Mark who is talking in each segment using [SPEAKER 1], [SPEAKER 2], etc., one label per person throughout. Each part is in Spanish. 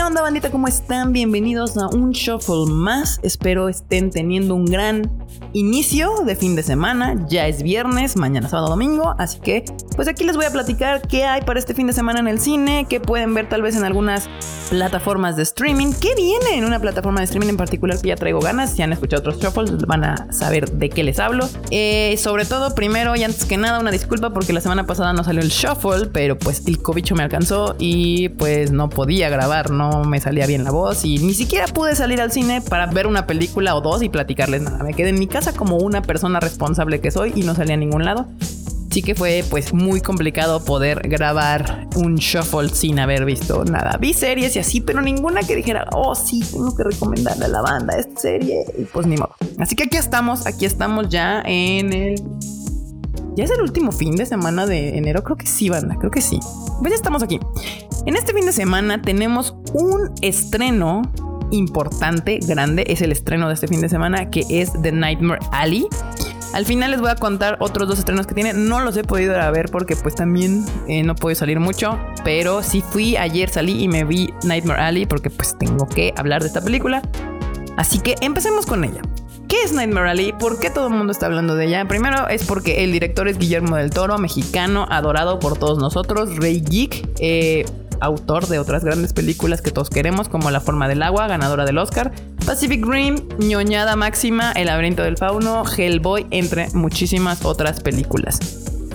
[SPEAKER 1] ¿Qué onda bandita? ¿Cómo están? Bienvenidos a un shuffle más. Espero estén teniendo un gran inicio de fin de semana. Ya es viernes, mañana sábado domingo, así que pues aquí les voy a platicar qué hay para este fin de semana en el cine, qué pueden ver tal vez en algunas plataformas de streaming, qué viene en una plataforma de streaming en particular que ya traigo ganas. Si han escuchado otros shuffles van a saber de qué les hablo. Eh, sobre todo, primero y antes que nada, una disculpa porque la semana pasada no salió el shuffle, pero pues el cobicho me alcanzó y pues no podía grabar, no me salía bien la voz y ni siquiera pude salir al cine para ver una película o dos y platicarles nada. Me quedé en mi casa como una persona responsable que soy y no salía a ningún lado. Sí que fue pues muy complicado poder grabar un shuffle sin haber visto nada. Vi series y así, pero ninguna que dijera, oh sí, tengo que recomendarle a la banda esta serie. Y pues ni modo. Así que aquí estamos, aquí estamos ya en el... Ya es el último fin de semana de enero, creo que sí, banda, creo que sí. Pues ya estamos aquí. En este fin de semana tenemos un estreno importante, grande, es el estreno de este fin de semana, que es The Nightmare Alley. Al final les voy a contar otros dos estrenos que tiene. No los he podido ver porque pues también eh, no puedo salir mucho. Pero sí fui ayer, salí y me vi Nightmare Alley porque pues tengo que hablar de esta película. Así que empecemos con ella. ¿Qué es Nightmare Alley? ¿Por qué todo el mundo está hablando de ella? Primero es porque el director es Guillermo del Toro, mexicano, adorado por todos nosotros, Rey Geek. Eh, autor de otras grandes películas que todos queremos, como La forma del agua, ganadora del Oscar, Pacific Rim, ñoñada máxima, El laberinto del fauno, Hellboy, entre muchísimas otras películas.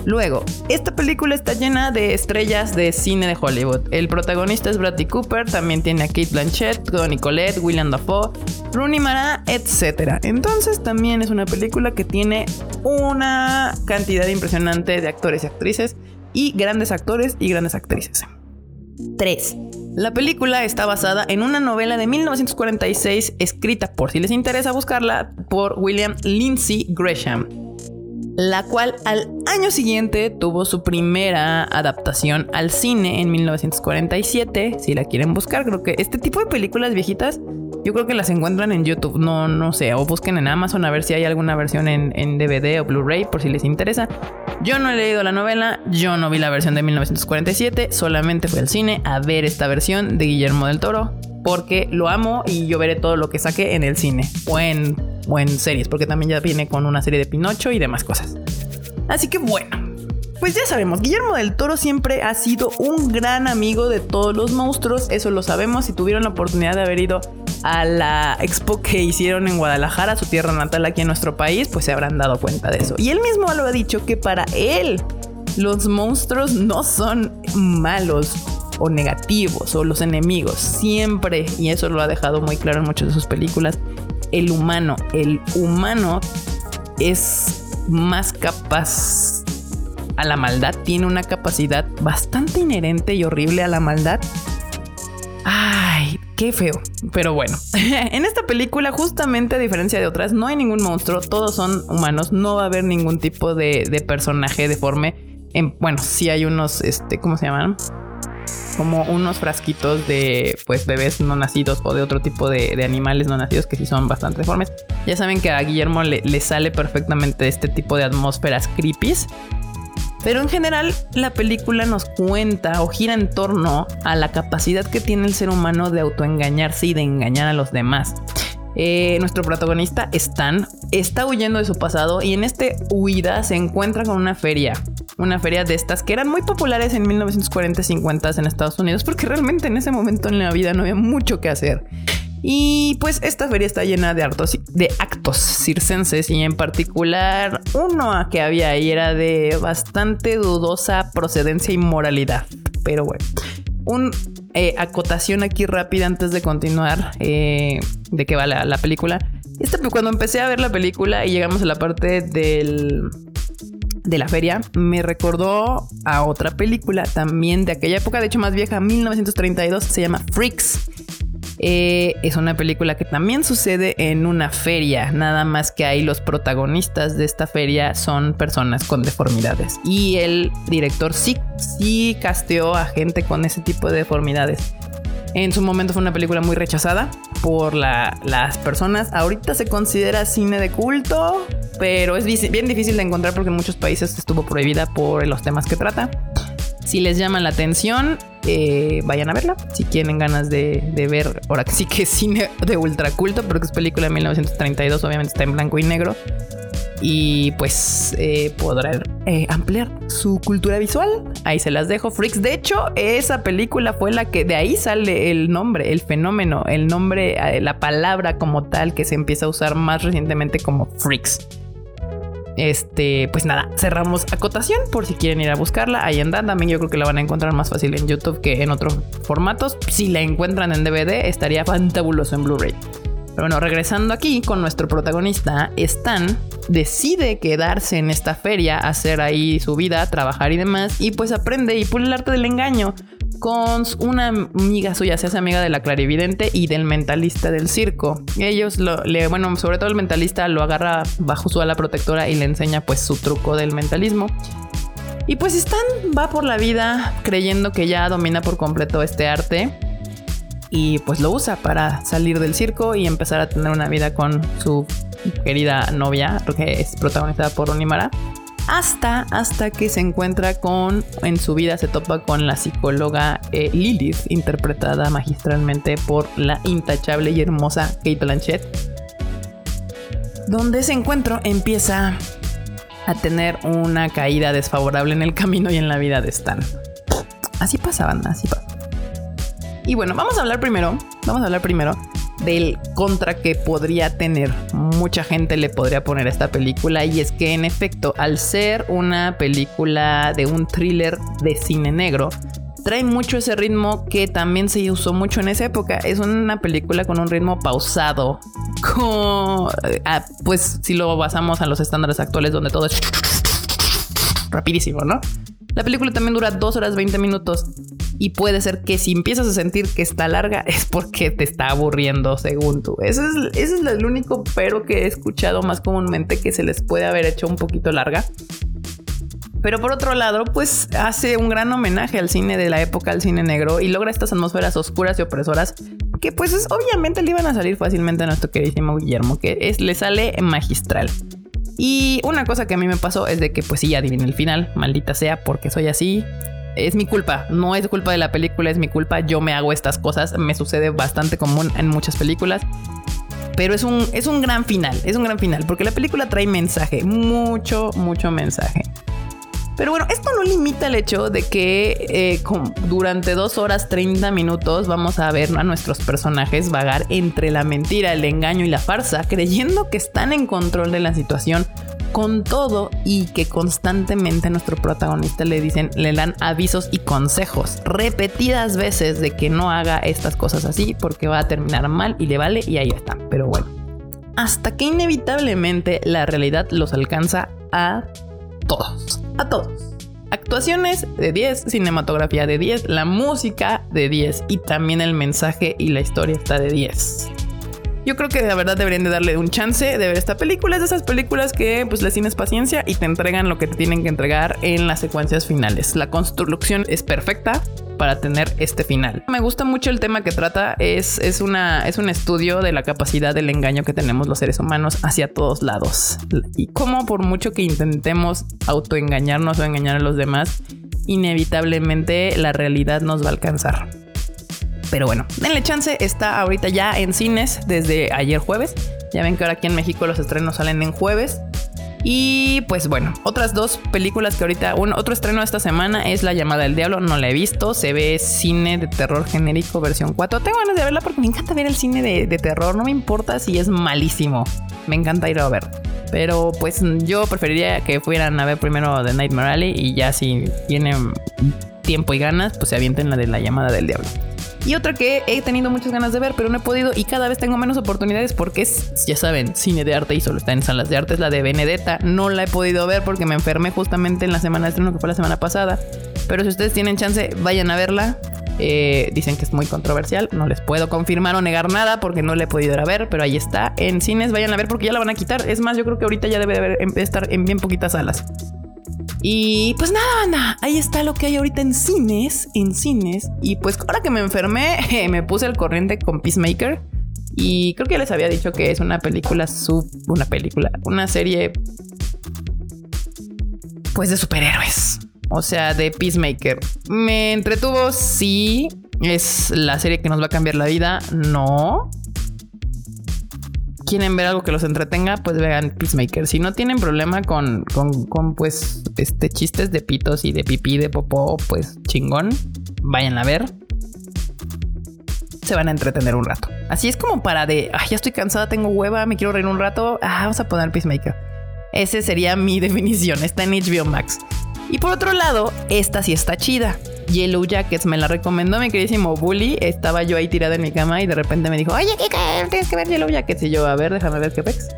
[SPEAKER 1] Luego, esta película está llena de estrellas de cine de Hollywood. El protagonista es Bradley Cooper, también tiene a Kate Blanchett, Tony Collette, William Dafoe, Rooney Mara, etc. Entonces también es una película que tiene una cantidad impresionante de actores y actrices y grandes actores y grandes actrices. 3. La película está basada en una novela de 1946 escrita, por si les interesa buscarla, por William Lindsay Gresham, la cual al año siguiente tuvo su primera adaptación al cine en 1947. Si la quieren buscar, creo que este tipo de películas viejitas yo creo que las encuentran en YouTube, no, no sé, o busquen en Amazon a ver si hay alguna versión en, DVD o Blu-ray por si les interesa. Yo no he leído la novela, yo no vi la versión de 1947, solamente fui al cine a ver esta versión de Guillermo del Toro, porque lo amo y yo veré todo lo que saque en el cine o o en series, porque también ya viene con una serie de Pinocho y demás cosas. Así que bueno, pues ya sabemos, Guillermo del Toro siempre ha sido un gran amigo de todos los monstruos, eso lo sabemos. Si tuvieron la oportunidad de haber ido a la expo que hicieron en Guadalajara, su tierra natal aquí en nuestro país, pues se habrán dado cuenta de eso. Y él mismo lo ha dicho que para él los monstruos no son malos o negativos o los enemigos. Siempre, y eso lo ha dejado muy claro en muchas de sus películas, el humano, el humano es más capaz a la maldad, tiene una capacidad bastante inherente y horrible a la maldad. Ay, qué feo. Pero bueno, en esta película, justamente a diferencia de otras, no hay ningún monstruo, todos son humanos, no va a haber ningún tipo de, personaje deforme. En, bueno, sí hay unos, este, ¿cómo se llaman? Como unos frasquitos de pues bebés no nacidos o de otro tipo de, animales no nacidos que sí son bastante deformes. Ya saben que a Guillermo le, le sale perfectamente este tipo de atmósferas creepies. Pero en general la película nos cuenta o gira en torno a la capacidad que tiene el ser humano de autoengañarse y de engañar a los demás. Eh, nuestro protagonista Stan está huyendo de su pasado y en este huida se encuentra con una feria. Una feria de estas que eran muy populares en 1940 50 en Estados Unidos porque realmente en ese momento en la vida no había mucho que hacer. Y pues esta feria está llena de, actos circenses y en particular uno que había ahí era de bastante dudosa procedencia y moralidad. Pero bueno, un eh, acotación aquí rápida antes de continuar eh, de qué va la, película. Este, cuando empecé a ver la película y llegamos a la parte del, de la feria, me recordó a otra película también de aquella época, de hecho más vieja, 1932, se llama Freaks. Eh, es una película que también sucede en una feria, nada más que ahí los protagonistas de esta feria son personas con deformidades. Y el director sí, sí casteó a gente con ese tipo de deformidades. En su momento fue una película muy rechazada por las personas. Ahorita se considera cine de culto, pero es bien difícil de encontrar porque en muchos países estuvo prohibida por los temas que trata. Si les llama la atención, eh, vayan a verla. Si tienen ganas de, ver, ahora sí que es cine de ultraculto, pero que es película de 1932, obviamente está en blanco y negro y pues eh, eh, ampliar su cultura visual. Ahí se las dejo, Freaks. De hecho, esa película fue la que de ahí sale el nombre, el fenómeno, el nombre, eh, la palabra como tal que se empieza a usar más recientemente como Freaks. Este, pues nada, cerramos acotación por si quieren ir a buscarla. Ahí andan también yo creo que la van a encontrar más fácil en YouTube que en otros formatos. Si la encuentran en DVD, estaría fantabuloso en Blu-ray. Pero bueno, regresando aquí con nuestro protagonista, Stan decide quedarse en esta feria, hacer ahí su vida, trabajar y demás, y pues aprende y pule el arte del engaño con una amiga suya, se hace amiga de la clarividente y del mentalista del circo. Ellos, lo, le, bueno, sobre todo el mentalista lo agarra bajo su ala protectora y le enseña pues su truco del mentalismo. Y pues Stan va por la vida creyendo que ya domina por completo este arte y pues lo usa para salir del circo y empezar a tener una vida con su querida novia, que es protagonizada por Onimara. Hasta, hasta que se encuentra con, en su vida se topa con la psicóloga eh, Lilith, interpretada magistralmente por la intachable y hermosa Kate Blanchett. Donde ese encuentro empieza a tener una caída desfavorable en el camino y en la vida de Stan. Así pasaban, así pasa. Y bueno, vamos a hablar primero, vamos a hablar primero del contra que podría tener. Mucha gente le podría poner a esta película y es que en efecto, al ser una película de un thriller de cine negro, trae mucho ese ritmo que también se usó mucho en esa época. Es una película con un ritmo pausado, con, ah, pues si lo basamos a los estándares actuales donde todo es rapidísimo, ¿no? La película también dura 2 horas 20 minutos y puede ser que si empiezas a sentir que está larga es porque te está aburriendo según tú. Ese es, el único pero que he escuchado más comúnmente que se les puede haber hecho un poquito larga. Pero por otro lado, pues hace un gran homenaje al cine de la época, al cine negro, y logra estas atmósferas oscuras y opresoras que pues es, obviamente le iban a salir fácilmente a nuestro queridísimo Guillermo, que es, le sale magistral. Y una cosa que a mí me pasó es de que pues sí, adiviné el final, maldita sea, porque soy así. Es mi culpa, no es culpa de la película, es mi culpa, yo me hago estas cosas, me sucede bastante común en muchas películas. Pero es un, es un gran final, es un gran final, porque la película trae mensaje, mucho, mucho mensaje. Pero bueno, esto no limita el hecho de que eh, durante dos horas 30 minutos vamos a ver a nuestros personajes vagar entre la mentira, el engaño y la farsa, creyendo que están en control de la situación con todo y que constantemente nuestro protagonista le dicen, le dan avisos y consejos repetidas veces de que no haga estas cosas así porque va a terminar mal y le vale y ahí está. Pero bueno, hasta que inevitablemente la realidad los alcanza a todos, a todos. Actuaciones de 10, cinematografía de 10, la música de 10 y también el mensaje y la historia está de 10. Yo creo que de verdad deberían de darle un chance de ver esta película. Es de esas películas que pues les tienes paciencia y te entregan lo que te tienen que entregar en las secuencias finales. La construcción es perfecta para tener este final. Me gusta mucho el tema que trata. Es, es, una, es un estudio de la capacidad del engaño que tenemos los seres humanos hacia todos lados. Y cómo por mucho que intentemos autoengañarnos o engañar a los demás, inevitablemente la realidad nos va a alcanzar. Pero bueno, denle chance, está ahorita ya en cines desde ayer jueves. Ya ven que ahora aquí en México los estrenos salen en jueves. Y pues bueno, otras dos películas que ahorita, un, otro estreno esta semana es La llamada del diablo, no la he visto, se ve cine de terror genérico versión 4. Tengo ganas de verla porque me encanta ver el cine de, de terror, no me importa si es malísimo, me encanta ir a ver. Pero pues yo preferiría que fueran a ver primero The Nightmare Alley y ya si tienen tiempo y ganas, pues se avienten la de La llamada del diablo. Y otra que he tenido muchas ganas de ver, pero no he podido y cada vez tengo menos oportunidades porque es, ya saben, cine de arte y solo está en salas de arte, es la de Benedetta. No la he podido ver porque me enfermé justamente en la semana de estreno que fue la semana pasada. Pero si ustedes tienen chance, vayan a verla. Eh, dicen que es muy controversial. No les puedo confirmar o negar nada porque no la he podido ir a ver, pero ahí está. En cines vayan a ver porque ya la van a quitar. Es más, yo creo que ahorita ya debe de estar en bien poquitas salas. Y pues nada, banda, ahí está lo que hay ahorita en cines, en cines. Y pues ahora que me enfermé, me puse al corriente con Peacemaker. Y creo que les había dicho que es una película sub, una película, una serie pues de superhéroes. O sea, de Peacemaker. ¿Me entretuvo? Sí. ¿Es la serie que nos va a cambiar la vida? No. ¿Quieren ver algo que los entretenga? Pues vean Peacemaker. Si no tienen problema con, con, con pues, este, chistes de pitos y de pipí, de popó, pues chingón. Vayan a ver. Se van a entretener un rato. Así es como para de, ay, ya estoy cansada, tengo hueva, me quiero reír un rato. Ah, vamos a poner Peacemaker. Ese sería mi definición. Está en HBO Max. Y por otro lado, esta sí está chida. Yellow Jackets me la recomendó mi queridísimo Bully. Estaba yo ahí tirada en mi cama y de repente me dijo, oye, Kika, tienes que ver Yellow Jackets. Y yo, a ver, déjame ver qué pex.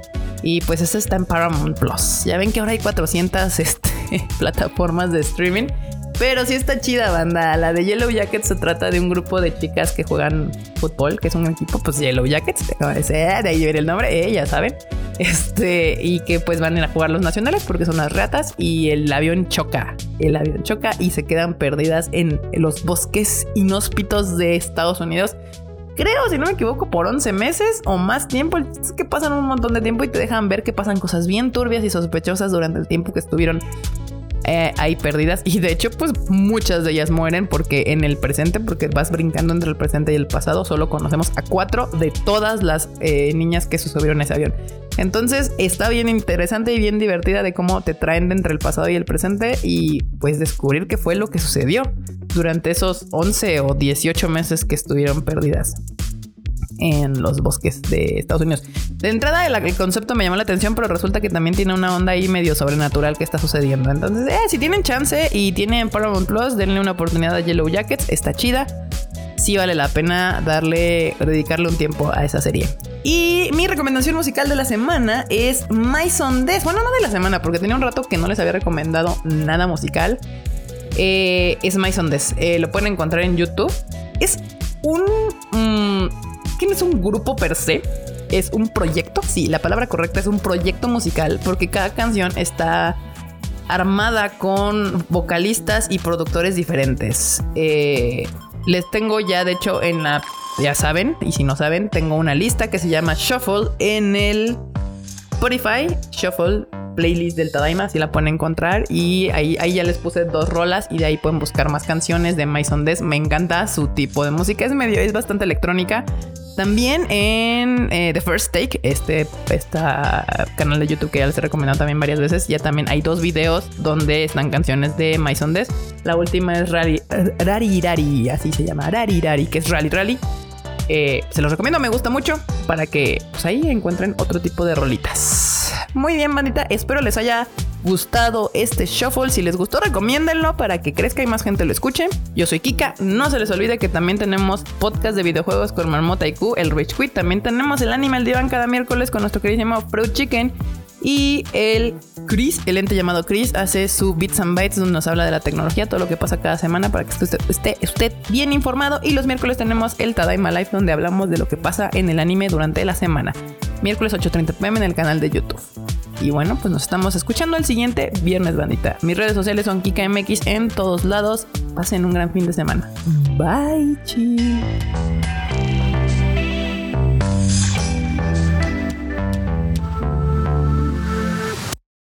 [SPEAKER 1] Y pues esta está en Paramount Plus. Ya ven que ahora hay 400 este, plataformas de streaming. Pero sí está chida, banda. La de Yellow Jackets se trata de un grupo de chicas que juegan fútbol, que es un equipo, pues Yellow Jackets, de ahí ver el nombre, eh, ya saben. Este, y que pues van a a jugar los nacionales porque son las ratas y el avión choca. El avión choca y se quedan perdidas en los bosques inhóspitos de Estados Unidos. Creo, si no me equivoco, por 11 meses o más tiempo. Es que pasan un montón de tiempo y te dejan ver que pasan cosas bien turbias y sospechosas durante el tiempo que estuvieron eh, hay perdidas y de hecho pues muchas de ellas mueren porque en el presente, porque vas brincando entre el presente y el pasado, solo conocemos a cuatro de todas las eh, niñas que se subieron ese avión. Entonces está bien interesante y bien divertida de cómo te traen de entre el pasado y el presente y pues descubrir qué fue lo que sucedió durante esos 11 o 18 meses que estuvieron perdidas en los bosques de Estados Unidos. De entrada, el, concepto me llamó la atención, pero resulta que también tiene una onda ahí medio sobrenatural que está sucediendo. Entonces, eh, si tienen chance y tienen Paramount Plus, denle una oportunidad a Yellow Jackets, está chida. Sí vale la pena darle, dedicarle un tiempo a esa serie. Y mi recomendación musical de la semana es My Des. Bueno, no de la semana, porque tenía un rato que no les había recomendado nada musical. Eh, es My Des. Eh, lo pueden encontrar en YouTube. Es un... Mm, que no es un grupo per se, es un proyecto. Sí, la palabra correcta es un proyecto musical porque cada canción está armada con vocalistas y productores diferentes. Eh, les tengo ya, de hecho, en la... Ya saben, y si no saben, tengo una lista que se llama Shuffle en el Spotify. Shuffle playlist del Tadaima, así la pueden encontrar. Y ahí, ahí ya les puse dos rolas y de ahí pueden buscar más canciones de Maison Des. Me encanta su tipo de música, es medio, es bastante electrónica. También en eh, The First Take, este canal de YouTube que ya les he recomendado también varias veces, ya también hay dos videos donde están canciones de Maison Des. La última es Rari, Rari Rari, así se llama, Rari Rari, que es Rally Rally. Eh, se los recomiendo, me gusta mucho para que pues, ahí encuentren otro tipo de rolitas. Muy bien, bandita, espero les haya gustado este shuffle. Si les gustó, recomiéndenlo para que crezca y más gente lo escuche. Yo soy Kika. No se les olvide que también tenemos podcast de videojuegos con Marmota y Q, el Rich Quit. También tenemos el Animal Divan cada miércoles con nuestro queridísimo Fruit Chicken. Y el Chris, el ente llamado Chris, hace su Bits and Bytes donde nos habla de la tecnología, todo lo que pasa cada semana para que usted esté, esté bien informado. Y los miércoles tenemos el Tadaima Live donde hablamos de lo que pasa en el anime durante la semana. Miércoles 8.30 pm en el canal de YouTube. Y bueno, pues nos estamos escuchando el siguiente viernes, bandita. Mis redes sociales son KikaMX en todos lados. Pasen un gran fin de semana. Bye, chi.